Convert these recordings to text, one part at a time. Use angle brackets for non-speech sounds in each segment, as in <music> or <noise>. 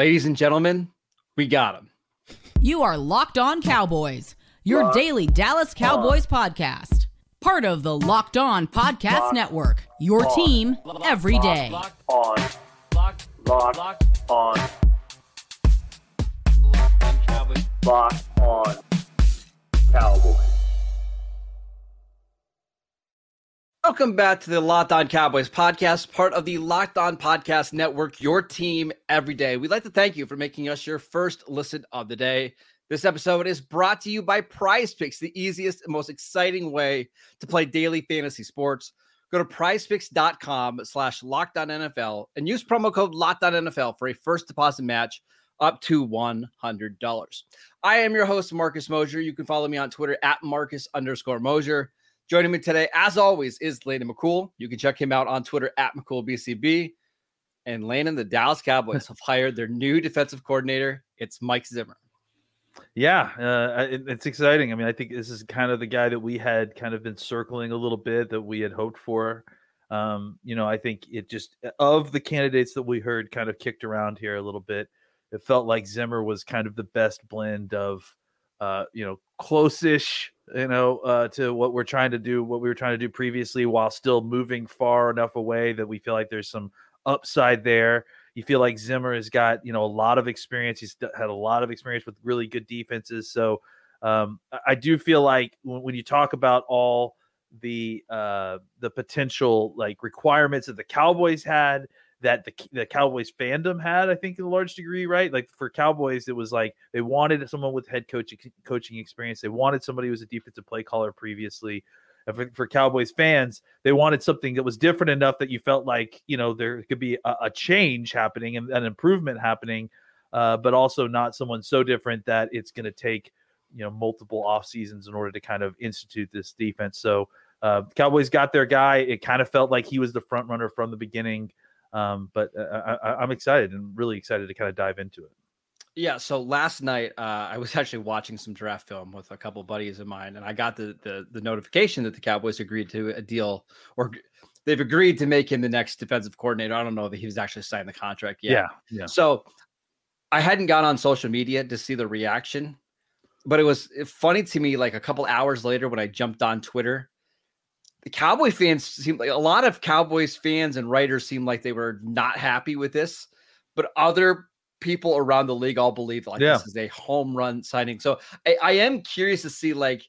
Ladies and gentlemen, we got him. You are Locked On Cowboys, your Locked daily Dallas Cowboys podcast. Part of the Locked On Podcast Locked Network, your On. team every day. on, Locked, locked locked, on, locked on Cowboys. locked on Cowboys. Welcome back to the Locked On Cowboys podcast, part of the Locked On Podcast Network, your team every day. We'd like to thank you for making us your first listen of the day. This episode is brought to you by Prize Picks, the easiest and most exciting way to play daily fantasy sports. Go to prizepicks.com slash lockdown and use promo code lockdown for a first deposit match up to $100. I am your host, Marcus Mosher. You can follow me on Twitter at Marcus underscore Mosher. Joining me today, as always, is Landon McCool. You can check him out on Twitter at McCoolBCB. And Landon, the Dallas Cowboys have hired their new defensive coordinator. It's Mike Zimmer. Yeah, uh, it, it's exciting. I mean, I think this is kind of the guy that we had kind of been circling a little bit that we had hoped for. Um, you know, I think it just of the candidates that we heard kind of kicked around here a little bit, it felt like Zimmer was kind of the best blend of, uh, you know, close-ish, you know, uh, to what we're trying to do, what we were trying to do previously, while still moving far enough away that we feel like there's some upside there. You feel like Zimmer has got you know a lot of experience. He's had a lot of experience with really good defenses. So um, I- do feel like when, when you talk about all the uh, the potential like requirements that the Cowboys had, that the the Cowboys fandom had, I think in a large degree, right? Like for Cowboys, it was like they wanted someone with head coaching coaching experience. They wanted somebody who was a defensive play caller previously. And for, for Cowboys fans, they wanted something that was different enough that you felt like you know there could be a, a change happening and an improvement happening, uh, but also not someone so different that it's going to take you know multiple off seasons in order to kind of institute this defense. So uh, Cowboys got their guy. It kind of felt like he was the front runner from the beginning. Um, but uh, I, I, I'm excited and really excited to kind of dive into it. Yeah. So last night, uh, I was <laughs> actually watching some draft film with a couple buddies of mine, and I got the, the the notification that the Cowboys agreed to a deal, or they've agreed to make him the next defensive coordinator. I don't know that he was actually signed the contract yet. Yeah. yeah. So I hadn't gone on social media to see the reaction, but it was funny to me. Like a couple hours later, when I jumped on Twitter, the Cowboy fans seem like a lot of Cowboys fans and writers seem like they were not happy with this, but other people around the league all believe like Yeah. this is a home run signing. So I, I am curious to see like.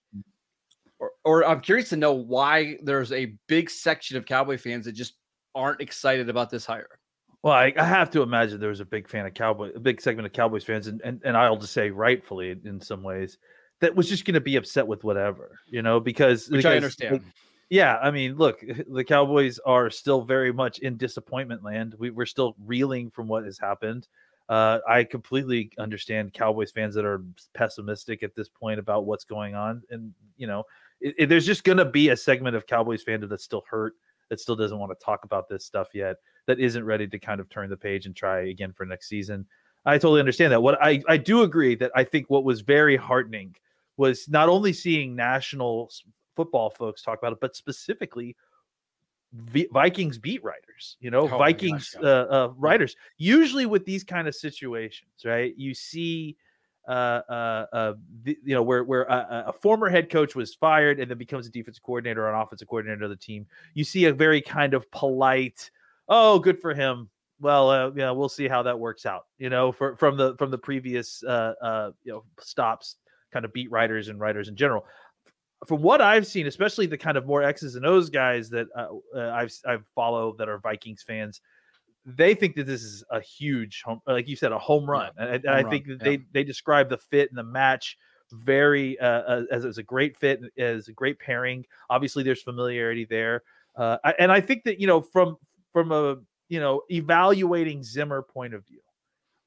Or, or I'm curious to know why there's a big section of Cowboy fans that just aren't excited about this hire. Well, I, I have to imagine there was a big fan of Cowboy, a big segment of Cowboys fans, and and, and I'll just say rightfully in some ways that was just going to be upset with whatever, you know, because Which I understand. like, yeah, I mean, look, <laughs> the Cowboys are still very much in disappointment land. We, we're still reeling from what has happened. Uh, I completely understand Cowboys fans that are pessimistic at this point about what's going on, and you know, it, it- there's just going to be a segment of Cowboys fandom that's still hurt, that still doesn't want to talk about this stuff yet, that isn't ready to kind of turn the page and try again for next season. I totally understand that. What I I do agree that I think what was very heartening was not only seeing national football folks talk about it, but specifically v- Vikings beat writers, you know, Oh Vikings uh, uh, writers. Usually with these kind of situations, right? You see, uh, uh, uh, the, you know, where where a, a former head coach was fired and then becomes a defensive coordinator or an offensive coordinator of the team. You see a very kind of polite, oh, good for him. Well, uh, yeah, we'll see how that works out. You know, for, from the from the previous uh, uh, you know stops, kind of beat writers and writers in general from what I've seen, especially the kind of more X's and O's guys that uh, uh, I've I've followed that are Vikings fans, they think that this is a huge home, like you said, a home run. And, and I home run, think that yeah. they they describe the fit and the match very uh, uh, as, as a great fit, as a great pairing. Obviously, there's familiarity there, uh, I- and I think that you know from from a you know evaluating Zimmer point of view.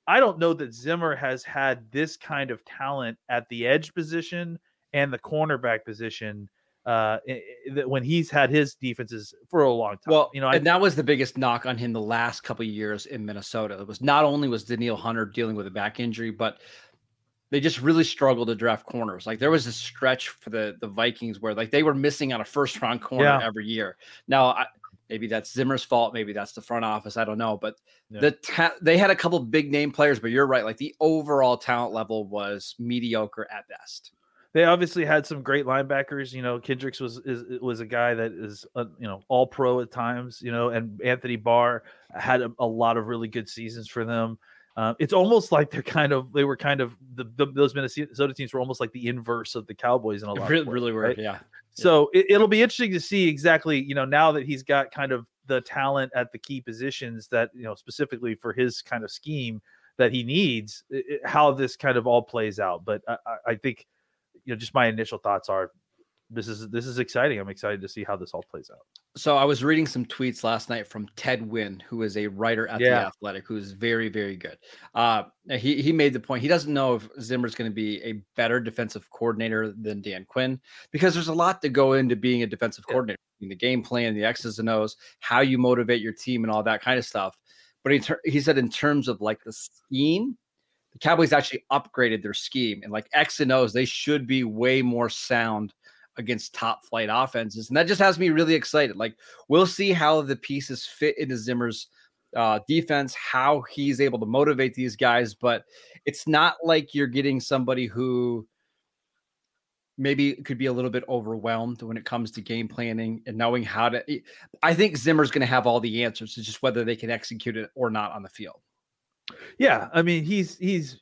I don't know that Zimmer has had this kind of talent at the edge position and the cornerback position uh, i- i- that when he's had his defenses for a long time. Well, you know, I, and that was the biggest knock on him the last couple of years in Minnesota. It was not only was Danielle Hunter dealing with a back injury, but they just really struggled to draft corners. Like there was a stretch for the the Vikings where like they were missing on a first round corner Yeah. every year. Now, I, Maybe that's Zimmer's fault. Maybe that's the front office. I don't know. But Yeah. the ta- they had a couple big name players, but you're right. Like the overall talent level was mediocre at best. They obviously had some great linebackers. You know, Kendricks was is was a guy that is uh, you know all pro at times. You know, and Anthony Barr had a, a lot of really good seasons for them. Um, it's almost like they're kind of they were kind of the, the those Minnesota teams were almost like the inverse of the Cowboys in a lot. Really, of ways, really right? Yeah. So it, it'll be interesting to see exactly, you know, now that he's got kind of the talent at the key positions that, you know, specifically for his kind of scheme that he needs, i- i- how this kind of all plays out. But I- I think, you know, just my initial thoughts are this is this is exciting. I'm excited to see how this all plays out. So I was reading some tweets last night from Ted Nguyen, who is a writer at Yeah. the Athletic, who's very, very good. Uh, he he made the point he doesn't know if Zimmer's going to be a better defensive coordinator than Dan Quinn because there's a lot to go into being a defensive Yeah. coordinator, the game plan, the X's and O's, how you motivate your team, and all that kind of stuff. But he ter- he said in terms of like the scheme, the Cowboys actually upgraded their scheme and like X and O's, they should be way more sound against top flight offenses. And that just has me really excited. Like we'll see how the pieces fit into Zimmer's uh, defense, how he's able to motivate these guys. But it's not like you're getting somebody who maybe could be a little bit overwhelmed when it comes to game planning and knowing how to. I think Zimmer's going to have all the answers. It's just whether they can execute it or not on the field. Yeah, I mean he's he's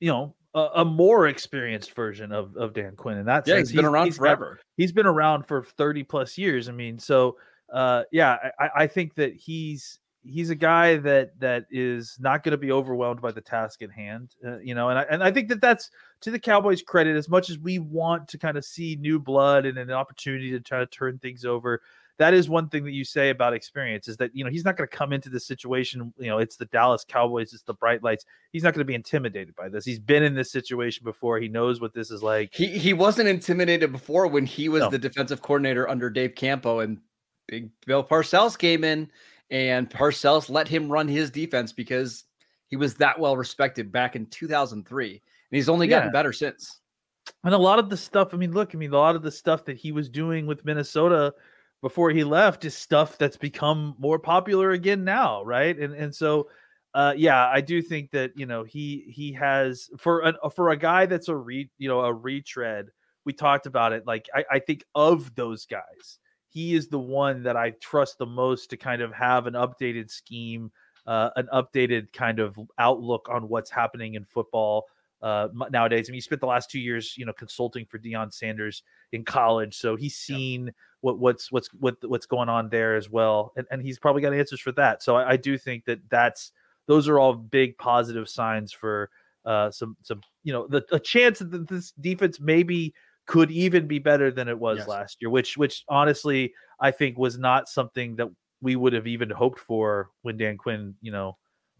you know a, a more experienced version of of Dan Quinn, and that's Yeah, he's been around forever. he's been around for 30 plus years. I mean, so uh yeah, I, I think that he's he's a guy that that is not going to be overwhelmed by the task at hand, uh, you know, and I and I think that that's to the Cowboys' credit. As much as we want to kind of see new blood and an opportunity to try to turn things over, that is one thing that you say about experience is that you know he's not going to come into this situation. You know, it's the Dallas Cowboys, it's the bright lights. He's not going to be intimidated by this. He's been in this situation before. He knows what this is like. He he wasn't intimidated before when he was No. the defensive coordinator under Dave Campo and Big Bill Parcells came in and Parcells let him run his defense because he was that well respected back in 2003 and he's only gotten Yeah. better since. And a lot of the stuff, I mean, look, I mean, a lot of the stuff that he was doing with Minnesota before he left is stuff that's become more popular again now, right? And and so uh yeah, I do think that, you know, he he has for an for a guy that's a re, you know, a retread, we talked about it like I I think of those guys, he is the one that I trust the most to kind of have an updated scheme, uh an updated kind of outlook on what's happening in football uh nowadays. I mean, he spent the last two years, you know, consulting for Deion Sanders in college, so he's seen what what's what's what what's going on there as well, and and he's probably got answers for that. So I, I do think that that's those are all big positive signs for uh some some you know the a chance that this defense maybe could even be better than it was Yes. last year, which which honestly I think was not something that we would have even hoped for when Dan Quinn, you know,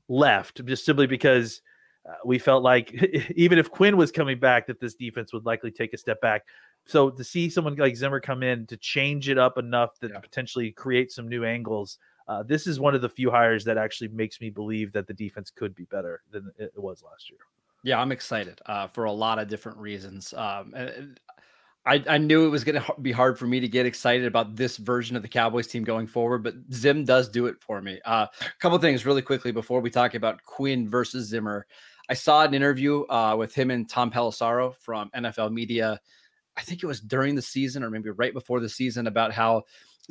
left, just simply because uh, we felt like <laughs> even if Quinn was coming back, that this defense would likely take a step back. So to see someone like Zimmer come in to change it up enough that Yeah. potentially create some new angles, uh, this is one of the few hires that actually makes me believe that the defense could be better than it was last year. Yeah, I'm excited uh, for a lot of different reasons. Um, I, I knew it was going to be hard for me to get excited about this version of the Cowboys team going forward, but Zim does do it for me. Uh, a couple things really quickly before we talk about Quinn versus Zimmer. I saw an interview uh, with him and Tom Pelissero from NFL Media. I think it was during the season or maybe right before the season about how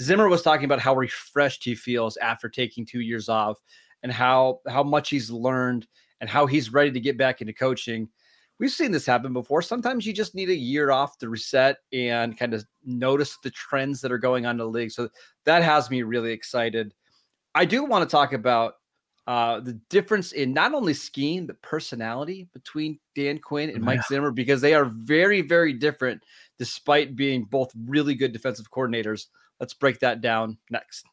Zimmer was talking about how refreshed he feels after taking two years off and how how much he's learned and how he's ready to get back into coaching. We've seen this happen before. Sometimes you just need a year off to reset and kind of notice the trends that are going on in the league. So that has me really excited. I do want to talk about uh, the difference in not only scheme but personality between Dan Quinn and Mike Zimmer because they are very, very different, despite being both really good defensive coordinators. Let's break that down next.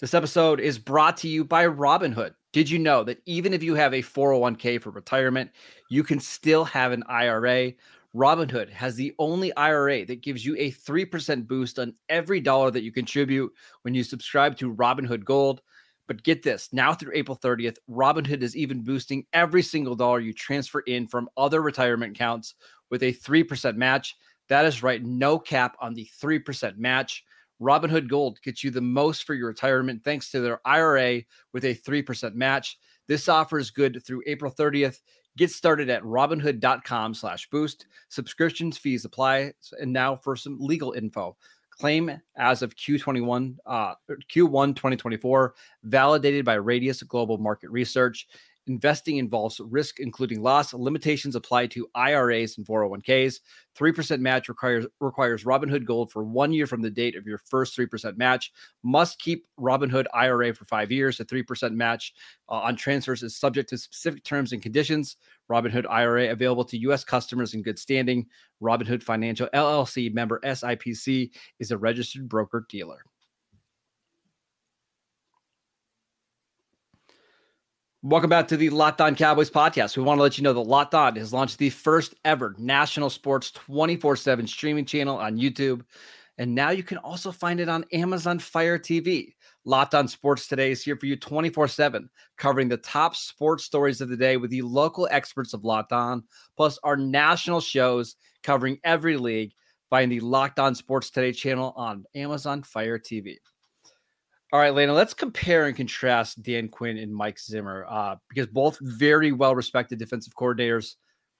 This episode is brought to you by Robinhood. Did you know that even if you have a 401k for retirement, you can still have an IRA? Robinhood has the only IRA that gives you a 3% boost on every dollar that you contribute when you subscribe to Robinhood Gold. But get this now through April 30th, Robinhood is even boosting every single dollar you transfer in from other retirement accounts with a 3% match. That is right, no cap on the 3% match. Robinhood Gold gets you the most for your retirement thanks to their IRA with a 3% match. This offer is good through April 30th. Get started at robinhood.com slash boost. Subscriptions fees apply. And now for some legal info. Claim as of Q21, uh, Q1 2024, validated by Radius Global Market Research. Investing involves risk, including loss. Limitations apply to IRAs and 401ks. 3% match requires requires Robinhood Gold for one year from the date of your first 3% match. Must keep Robinhood IRA for five years. A 3% match uh, on transfers is subject to specific terms and conditions. Robinhood IRA available to U.S. customers in good standing. Robinhood Financial LLC member SIPC is a registered broker dealer. Welcome back to the Locked On Cowboys podcast. We want to let you know that Locked On has launched the first ever national sports 24 7 streaming channel on YouTube. And now you can also find it on Amazon Fire TV. Locked On Sports Today is here for you 24 7, covering the top sports stories of the day with the local experts of Locked On, plus our national shows covering every league. Find the Locked On Sports Today channel on Amazon Fire TV. All right, Lena, let's compare and contrast Dan Quinn and Mike Zimmer uh, because both very well respected defensive coordinators,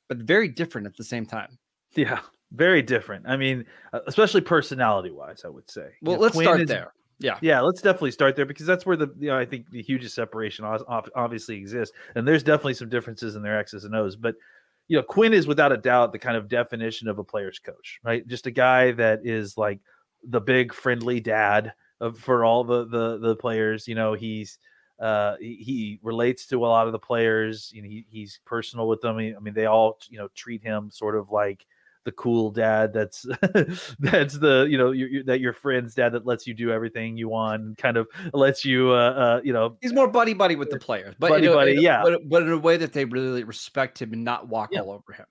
but very different at the same time. Yeah, very different. I mean, uh, especially personality wise, I would say. Well, You know, let's Quinn start is- there. Yeah. Yeah, let's definitely start there because that's where the you know I think the hugest separation obviously exists, and there's definitely some differences in their X's and O's. But you know, Quinn is without a doubt the kind of definition of a player's coach, right? Just a guy that is like the big friendly dad for all the the the players. You know, he's uh he, he relates to a lot of the players. You know, he, he's personal with them. I mean, they all you know treat him sort of like the cool dad that's <laughs> that's the you know your, your, that your friend's dad that lets you do everything you want kind of lets you uh, uh you know He's more buddy buddy with the players, but Buddy in a- buddy, in yeah. but, but in a way that they really respect him and not walk Yeah. all over him.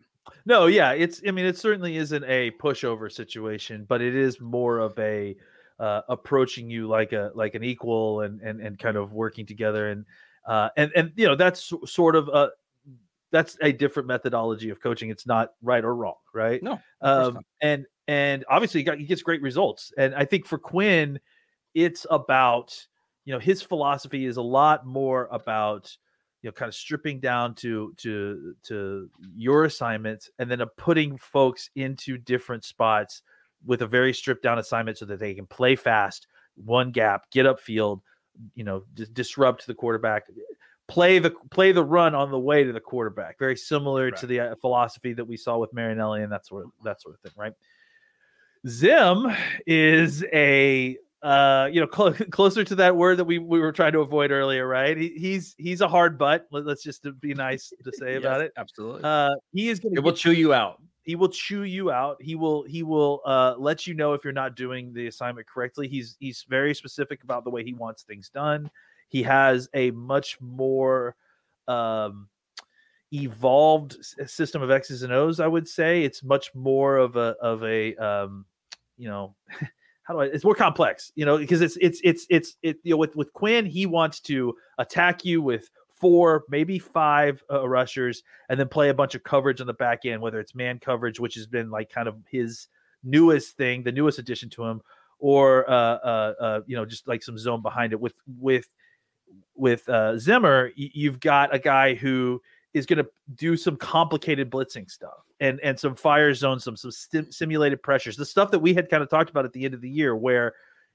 no yeah it's i mean it certainly isn't a pushover situation but it is more of a uh, approaching you like a like an equal and and and kind of working together. And uh and and you know that's sort of a that's a different methodology of coaching. It's not right or wrong right? No, um, and and obviously he, got, he gets great results. And I think for Quinn, it's about you know his philosophy is a lot more about you know kind of stripping down to to to your assignments and then uh, putting folks into different spots with a very stripped down assignment so that they can play fast, one gap, get upfield, you know, dis- disrupt the quarterback play the play the run on the way to the quarterback. Very similar to the uh, philosophy that we saw with Marinelli and that sort of that sort of thing, right? Zim is a uh you know clo- <laughs> closer to that word that we, we were trying to avoid earlier right he, he's he's a hard butt Let, us just be nice to say <laughs> about it Absolutely. uh he is gonna it will chew you out. He will chew you out he will he will uh let you know if you're not doing the assignment correctly he's he's very specific about the way he wants things done he has a much more um evolved system of x's and o's i would say it's much more of a of a um you know <laughs> how do I? It's more complex, you know, because it's it's it's it's it. You know, with with Quinn, he wants to attack you with four, maybe five uh, rushers, and then play a bunch of coverage on the back end, whether it's man coverage, which has been like kind of his newest thing, the newest addition to him, or uh, uh, uh, you know, just like some zone behind it. With with with uh, Zimmer, you've got a guy who is going to do some complicated blitzing stuff and and some fire zones, some some stim- simulated pressures, the stuff that we had kind of talked about at the end of the year, where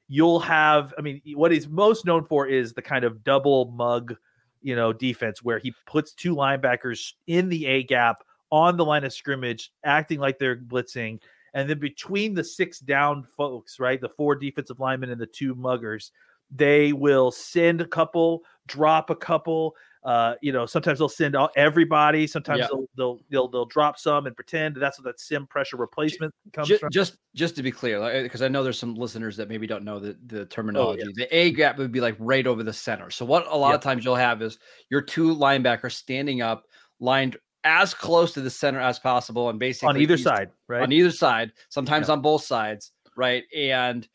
you'll have. I mean, what he's most known for is the kind of double mug, you know, defense where he puts two linebackers in the A gap on the line of scrimmage, acting like they're blitzing. And then between the six down folks, right, the four defensive linemen and the two muggers, they will send a couple, drop a couple. Uh, you know, sometimes they'll send all, everybody. Sometimes Yeah. they'll, they'll they'll they'll drop some and pretend that's what that sim pressure replacement comes Ju- from. just just to be clear, because I know there's some listeners that maybe don't know the, the terminology. The A gap would be like right over the center. So what a lot Yeah. of times you'll have is your two linebackers standing up, lined as close to the center as possible, and basically on either side, right? on either side, sometimes on both sides, right? And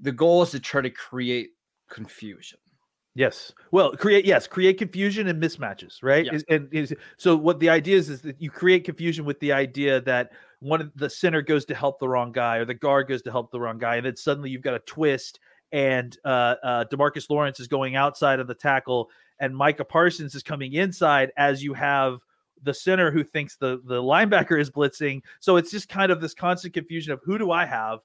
the goal is to try to create confusion. Yes. Well, create yes, create confusion and mismatches, right? Yeah. Is- and is, so what the idea is is that you create confusion with the idea that one of the center goes to help the wrong guy or the guard goes to help the wrong guy, and then suddenly you've got a twist and uh, uh, DeMarcus Lawrence is going outside of the tackle, and Micah Parsons is coming inside as you have the center who thinks the the linebacker is blitzing. So it's just kind of this constant confusion of who do I have?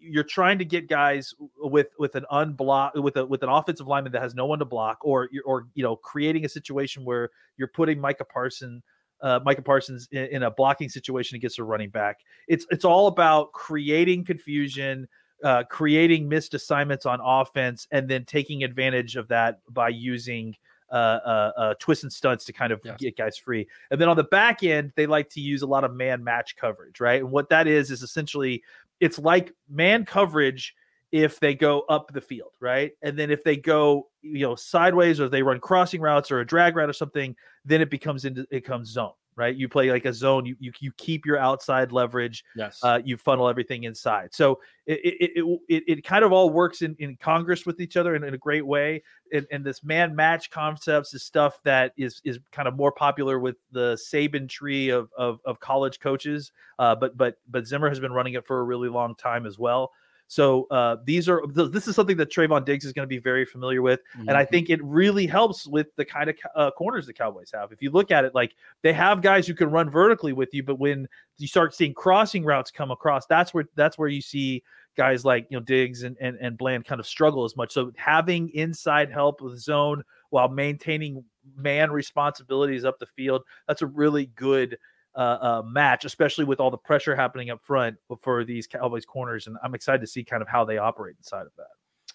You're trying to get guys with with an unblock with a with an offensive lineman that has no one to block, or or you know creating a situation where you're putting Micah Parsons uh, Micah Parsons in, in, a blocking situation against a running back. It's it's all about creating confusion, uh, creating missed assignments on offense, and then taking advantage of that by using uh, uh, uh twists and stunts to kind of yes. get guys free. And then on the back end, they like to use a lot of man match coverage, right? And what that is is essentially it's like man coverage if they go up the field, right? And then if they go, you know, sideways or they run crossing routes or a drag route or something, then it becomes into it comes zone, right? You play like a zone, you you, you keep your outside leverage, yes, uh, you funnel everything inside. So it it, it it, it kind of all works in, in Congress with each other in, in a great way. And, and this man match concepts is stuff that is is kind of more popular with the Saban tree of of, of college coaches. Uh, but but but Zimmer has been running it for a really long time as well. So uh, these are this is something that Trevon Diggs is going to be very familiar with, mm-hmm. and I mm-hmm. think it really helps with the kind of uh, corners the Cowboys have. If you look at it, like they have guys who can run vertically with you, but when you start seeing crossing routes come across, that's where that's where you see guys like you know Diggs and, and and Bland kind of struggle as much. So having inside help with zone while maintaining man responsibilities up the field, that's a really good uh, uh, match, especially with all the pressure happening up front for these Cowboys corners. And I'm excited to see kind of how they operate inside of that.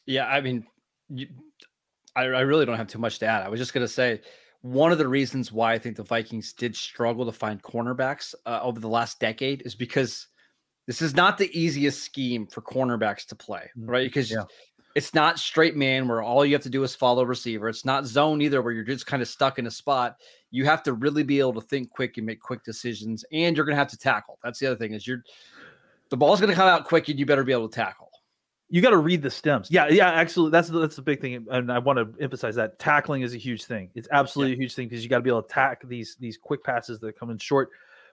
Yeah, I mean, you, I, I really don't have too much to add. I was just going to say one of the reasons why I think the Vikings did struggle to find cornerbacks uh, over the last decade is because this is not the easiest scheme for cornerbacks to play, mm, right? Because yeah. it's not straight man where all you have to do is follow receiver. It's not zone either where you're just kind of stuck in a spot you have to really be able to think quick and make quick decisions, and you're going to have to tackle. That's the other thing is you're the ball's going to come out quick, and you better be able to tackle. You got to read the stems. Yeah, yeah, actually, that's that's the big thing, and I want to emphasize that tackling is a huge thing. It's absolutely yeah. a huge thing because you got to be able to attack these these quick passes that come in short.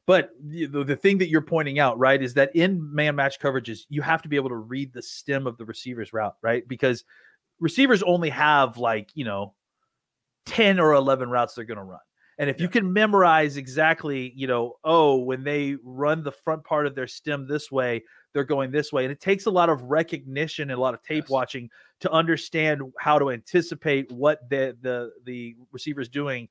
But the, the thing that you're pointing out, right, is that in man match coverages, you have to be able to read the stem of the receiver's route, right? Because receivers only have like, you know, 10 or 11 routes they're going to run. And if yeah. you can memorize exactly, you know, oh, when they run the front part of their stem this way, they're going this way. And it takes a lot of recognition and a lot of tape yes. watching to understand how to anticipate what the the the receiver's doing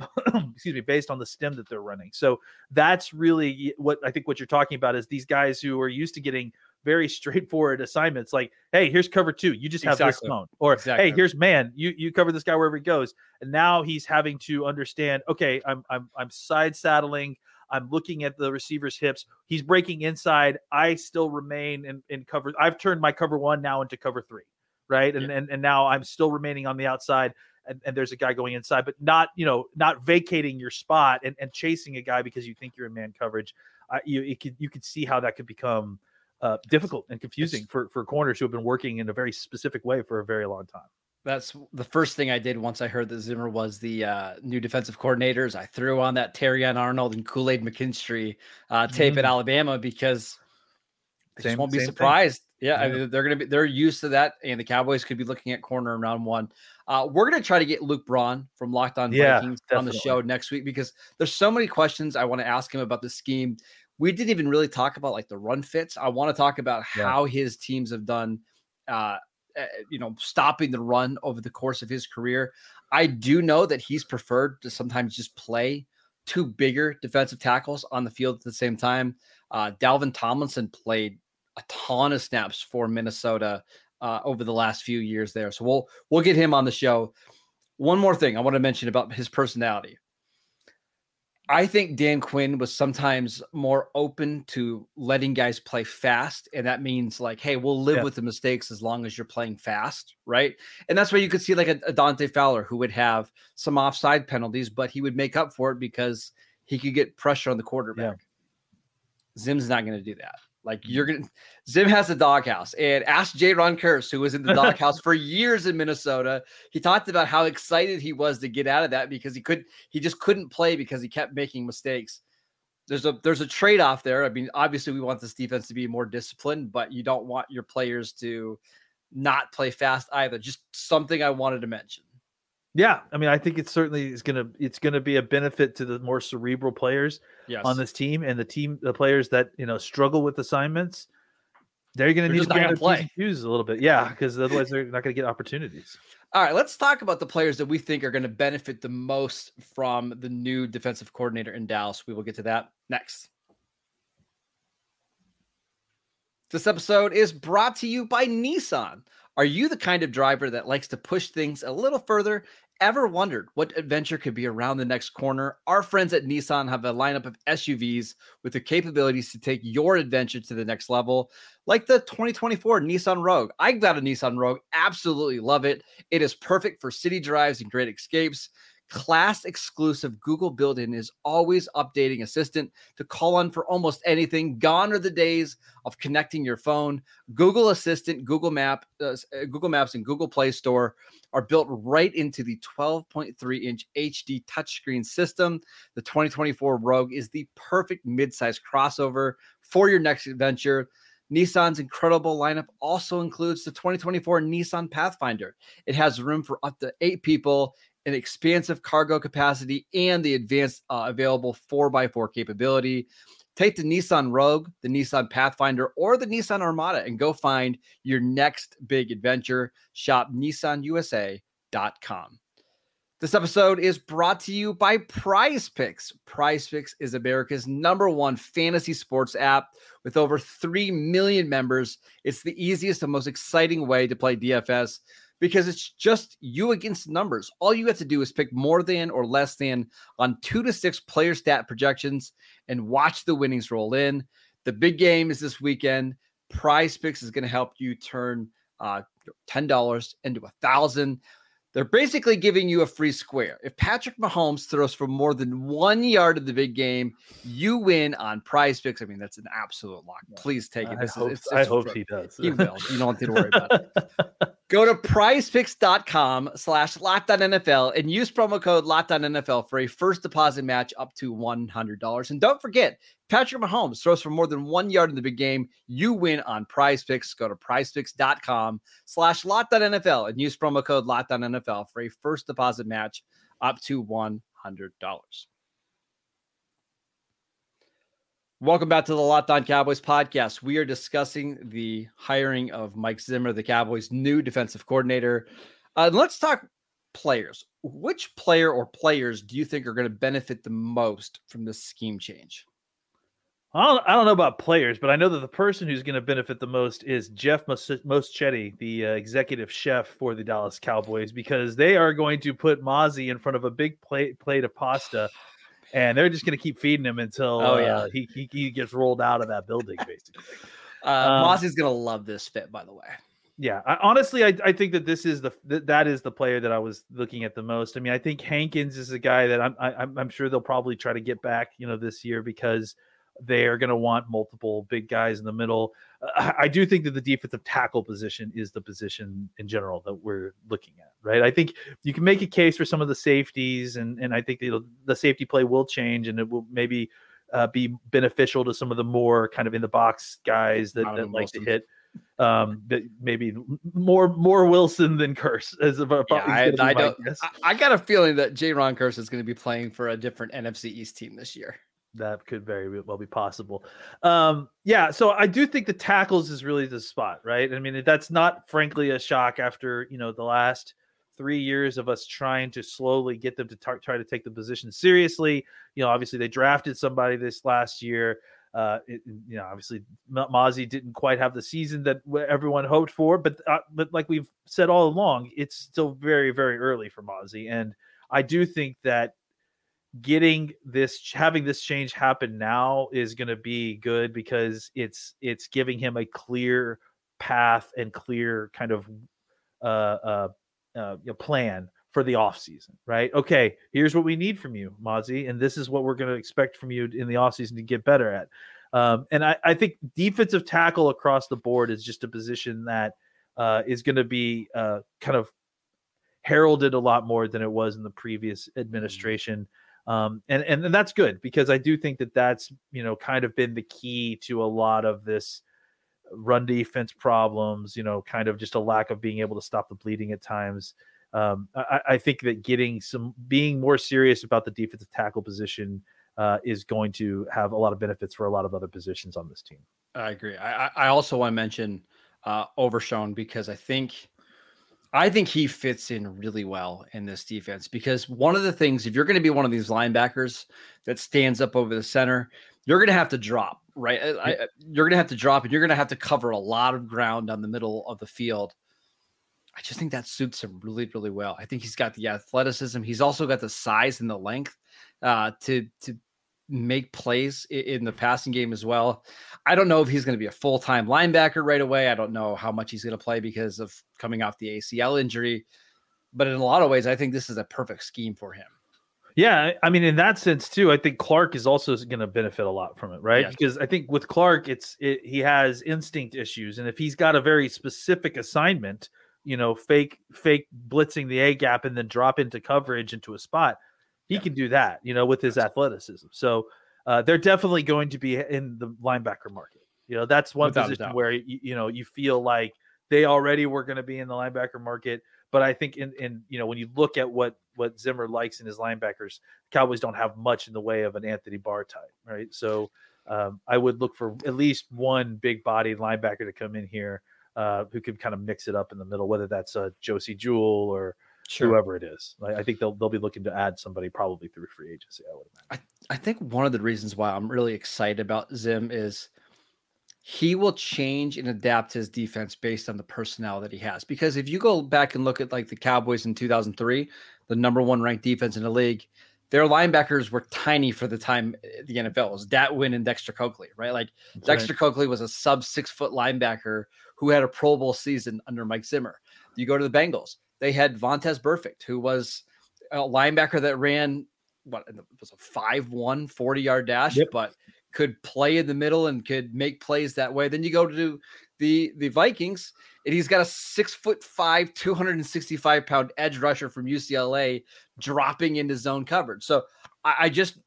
<clears throat> excuse me based on the stem that they're running so that's really what i think what you're talking about is these guys who are used to getting very straightforward assignments like hey here's cover two you just have exactly. this phone or exactly. hey here's man you you cover this guy wherever he goes and now he's having to understand okay i'm i'm, I'm side saddling i'm looking at the receiver's hips he's breaking inside i still remain in, in cover i've turned my cover one now into cover three right and, yeah. and and now i'm still remaining on the outside and, and there's a guy going inside but not you know not vacating your spot and, and chasing a guy because you think you're in man coverage uh, you it could you could see how that could become uh, difficult and confusing for for corners who have been working in a very specific way for a very long time. That's the first thing I did once I heard that Zimmer was the uh, new defensive coordinators. I threw on that Terrion Arnold and Kool Aid McKinstry uh, tape mm-hmm. at Alabama because I just won't be surprised. Thing. Yeah, yeah. I mean, they're going to be they're used to that, and the Cowboys could be looking at corner in round one. Uh, we're going to try to get Luke Braun from Locked On yeah, Vikings definitely. on the show next week because there's so many questions I want to ask him about the scheme we didn't even really talk about like the run fits. I want to talk about yeah. how his teams have done, uh, eh, you know, stopping the run over the course of his career. I do know that he's preferred to sometimes just play two bigger defensive tackles on the field at the same time. Uh, Dalvin Tomlinson played a ton of snaps for Minnesota uh, over the last few years there, so we'll we'll get him on the show. One more thing I want to mention about his personality. I think Dan Quinn was sometimes more open to letting guys play fast. And that means like, hey, we'll live yeah. with the mistakes as long as you're playing fast. Right. And that's why you could see like a, a, Dante Fowler who would have some offside penalties, but he would make up for it because he could get pressure on the quarterback. Yeah. Zim's not going to do that. Like you're gonna Zim has the doghouse. And ask Jayron Kearse, who was in the <laughs> doghouse for years in Minnesota. He talked about how excited he was to get out of that because he could he just couldn't play because he kept making mistakes. there's a there's a trade off there. I mean, obviously we want this defense to be more disciplined, but you don't want your players to not play fast either. Just something I wanted to mention. Yeah, I mean, I think it's certainly is gonna it's gonna be a benefit to the more cerebral players Yes. on this team and the team the players that you know struggle with assignments. They're gonna They're need to gonna play. Q's a little bit, yeah, because otherwise they're not gonna get opportunities. All right, let's talk about the players that we think are going to benefit the most from the new defensive coordinator in Dallas. We will get to that next. This episode is brought to you by Nissan. Are you the kind of driver that likes to push things a little further? Ever wondered what adventure could be around the next corner? Our friends at Nissan have a lineup of SUVs with the capabilities to take your adventure to the next level, like the 2024 Nissan Rogue. I got a Nissan Rogue, absolutely love it. It is perfect for city drives and great escapes. Class exclusive Google built in is always updating assistant to call on for almost anything. Gone are the days of connecting your phone. Google Assistant, Google Map, uh, uh, Google Maps, and Google Play Store are built right into the 12.3 inch HD touchscreen system. The 2024 Rogue is the perfect midsize crossover for your next adventure. Nissan's incredible lineup also includes the 2024 Nissan Pathfinder. It has room for up to eight people, an expansive cargo capacity, and the advanced uh, available 4x4 capability. Take the Nissan Rogue, the Nissan Pathfinder, or the Nissan Armada and go find your next big adventure. Shop nissanusa.com. This episode is brought to you by Prize Picks. Prize Picks is America's number one fantasy sports app with over 3 million members. It's the easiest and most exciting way to play DFS because it's just you against numbers. All you have to do is pick more than or less than on two to six player stat projections and watch the winnings roll in. The big game is this weekend. Prize Picks is going to help you turn uh, $10 into a thousand. They're basically giving you a free square. If Patrick Mahomes throws for more than one yard in the big game, you win on prize picks. I mean, that's an absolute lock. Please take it. I This hope, is, it's, I hope he does. he will. You don't need to worry about it. <laughs> Go to prizepicks.com slash lockdown and use promo code lockdown for a first deposit match up to $100. And don't forget, Patrick Mahomes throws for more than one yard in the big game. You win on prize picks. Go to prizepicks.com slash lockdown and use promo code lockdown for a first deposit match up to $100. Welcome back to the Locked On Cowboys podcast. We are discussing the hiring of Mike Zimmer, the Cowboys' new defensive coordinator. Uh, let's talk players. Which player or players do you think are going to benefit the most from this scheme change? I don't, I don't know about players, but I know that the person who's going to benefit the most is Jeff Mos- Moschetti, the uh, executive chef for the Dallas Cowboys, because they are going to put Mazi in front of a big plate plate of pasta, and they're just going to keep feeding him until Oh, uh, yeah. he, he he gets rolled out of that building, <laughs> basically. Uh, Um, Mazi's going to love this fit, by the way. Yeah, I, honestly, I, I think that this is the th- that is the player that I was looking at the most. I mean, I think Hankins is a guy that I'm I, I'm I'm sure they'll probably try to get back, you know, this year because they are going to want multiple big guys in the middle. Uh, I- do think that the defensive tackle position is the position in general that we're looking at, right? I think you can make a case for some of the safeties, and and I think the the safety play will change, and it will maybe uh, be beneficial to some of the more kind of in the box guys that, that like to hit um that maybe more more wilson than Kearse as of Yeah, I, I don't. I, I got a feeling that Jayron Kearse is going to be playing for a different NFC East team this year. That could very well be possible. Um yeah so i do think the tackles is really the spot right? I mean that's not frankly a shock after you know the last three years of us trying to slowly get them to tar- try to take the position seriously. You know obviously they drafted somebody this last year uh it, you know obviously Mazi didn't quite have the season that everyone hoped for but uh, but like we've said all along it's still very very early for Mazi. And i do think that getting this having this change happen now is going to be good because it's it's giving him a clear path and clear kind of uh uh, uh plan for the offseason right? Okay here's what we need from you Mazi and this is what we're going to expect from you in the offseason to get better at. Um and i i think defensive tackle across the board is just a position that uh is going to be uh kind of heralded a lot more than it was in the previous administration Um, and, and that's good because I do think that that's you know kind of been the key to a lot of this run defense problems. You know, kind of just a lack of being able to stop the bleeding at times. Um, I, I think that getting some being more serious about the defensive tackle position uh, is going to have a lot of benefits for a lot of other positions on this team. I agree. I, I also want to mention uh, Overshown because I think I think he fits in really well in this defense because one of the things, if you're going to be one of these linebackers that stands up over the center, you're going to have to drop, right? I, I, you're going to have to drop and you're going to have to cover a lot of ground down the middle of the field. I just think that suits him really, really well. I think he's got the athleticism. He's also got the size and the length uh, to to make plays in the passing game as well. I don't know if he's going to be a full time linebacker right away. I don't know how much he's going to play because of coming off the ACL injury. But in a lot of ways, I think this is a perfect scheme for him. Yeah, I mean, in that sense too, I think Clark is also going to benefit a lot from it, right? Because I think with Clark, it's it, he has instinct issues, and if he's got a very specific assignment, you know, fake fake blitzing the A gap and then drop into coverage into a spot, he yeah. can do that, you know, with his athleticism. So uh, they're definitely going to be in the linebacker market. You know, that's one Without position where you, you know you feel like they already were going to be in the linebacker market. But I think in, in you know when you look at what what Zimmer likes in his linebackers, Cowboys don't have much in the way of an Anthony Barr type, right? So um, I would look for at least one big bodied linebacker to come in here uh, who could kind of mix it up in the middle, whether that's a Josey Jewell or sure. whoever it is. I think they'll they'll be looking to add somebody probably through free agency. I would imagine. I, I think one of the reasons why I'm really excited about Zim is he will change and adapt his defense based on the personnel that he has. Because if you go back and look at like the Cowboys in 2003, the number one ranked defense in the league, their linebackers were tiny for the time eh, the NFL was Dat Nguyen and Dexter Coakley, right? Like Dexter. Coakley was a sub six foot linebacker who had a Pro Bowl season under Mike Zimmer. You go to the Bengals, they had Vontaze Burfict, who was a linebacker that ran what it was a 5-1 40 yard dash, yep. but could play in the middle and could make plays that way. Then you go to the the Vikings, and he's got a six foot five, 265 pound edge rusher from UCLA dropping into zone coverage. So I, I just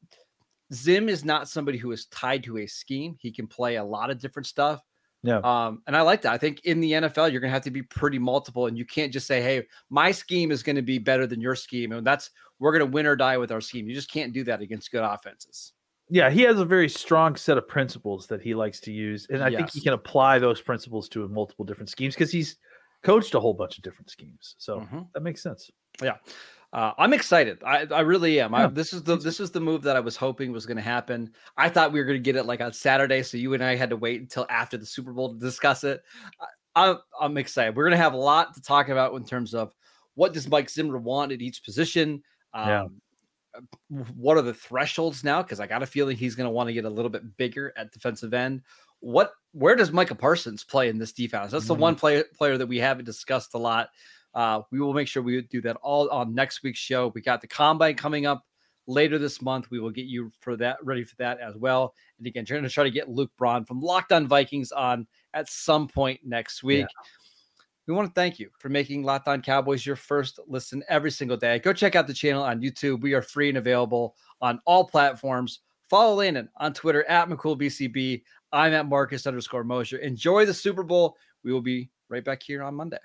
Zim is not somebody who is tied to a scheme. He can play a lot of different stuff. Yeah. Um, and I like that. I think in the NFL, you're gonna have to be pretty multiple, and you can't just say, "Hey, my scheme is going to be better than your scheme," and that's we're gonna win or die with our scheme. You just can't do that against good offenses. Yeah, he has a very strong set of principles that he likes to use, and I yes. think he can apply those principles to multiple different schemes because he's coached a whole bunch of different schemes. So mm-hmm. that makes sense. Yeah. Uh, I'm excited. I, I really am. Yeah. I, this is the this is the move that I was hoping was going to happen. I thought we were going to get it like on Saturday, so you and I had to wait until after the Super Bowl to discuss it. I, am I'm excited. We're going to have a lot to talk about in terms of what does Mike Zimmer want at each position. Um, yeah. What are the thresholds now? Because I got a feeling he's going to want to get a little bit bigger at defensive end. What where does Micah Parsons play in this defense? That's mm-hmm. the one player player that we haven't discussed a lot. Uh, we will make sure we do that all on next week's show. We got the combine coming up later this month. We will get you for that ready for that as well. And again, trying to try to get Luke Braun from Locked On Vikings on at some point next week. Yeah. We want to thank you for making Locked On Cowboys your first listen every single day. Go check out the channel on YouTube. We are free and available on all platforms. Follow Landon on Twitter at McCoolBCB. I'm at Marcus underscore Mosher. Enjoy the Super Bowl. We will be right back here on Monday.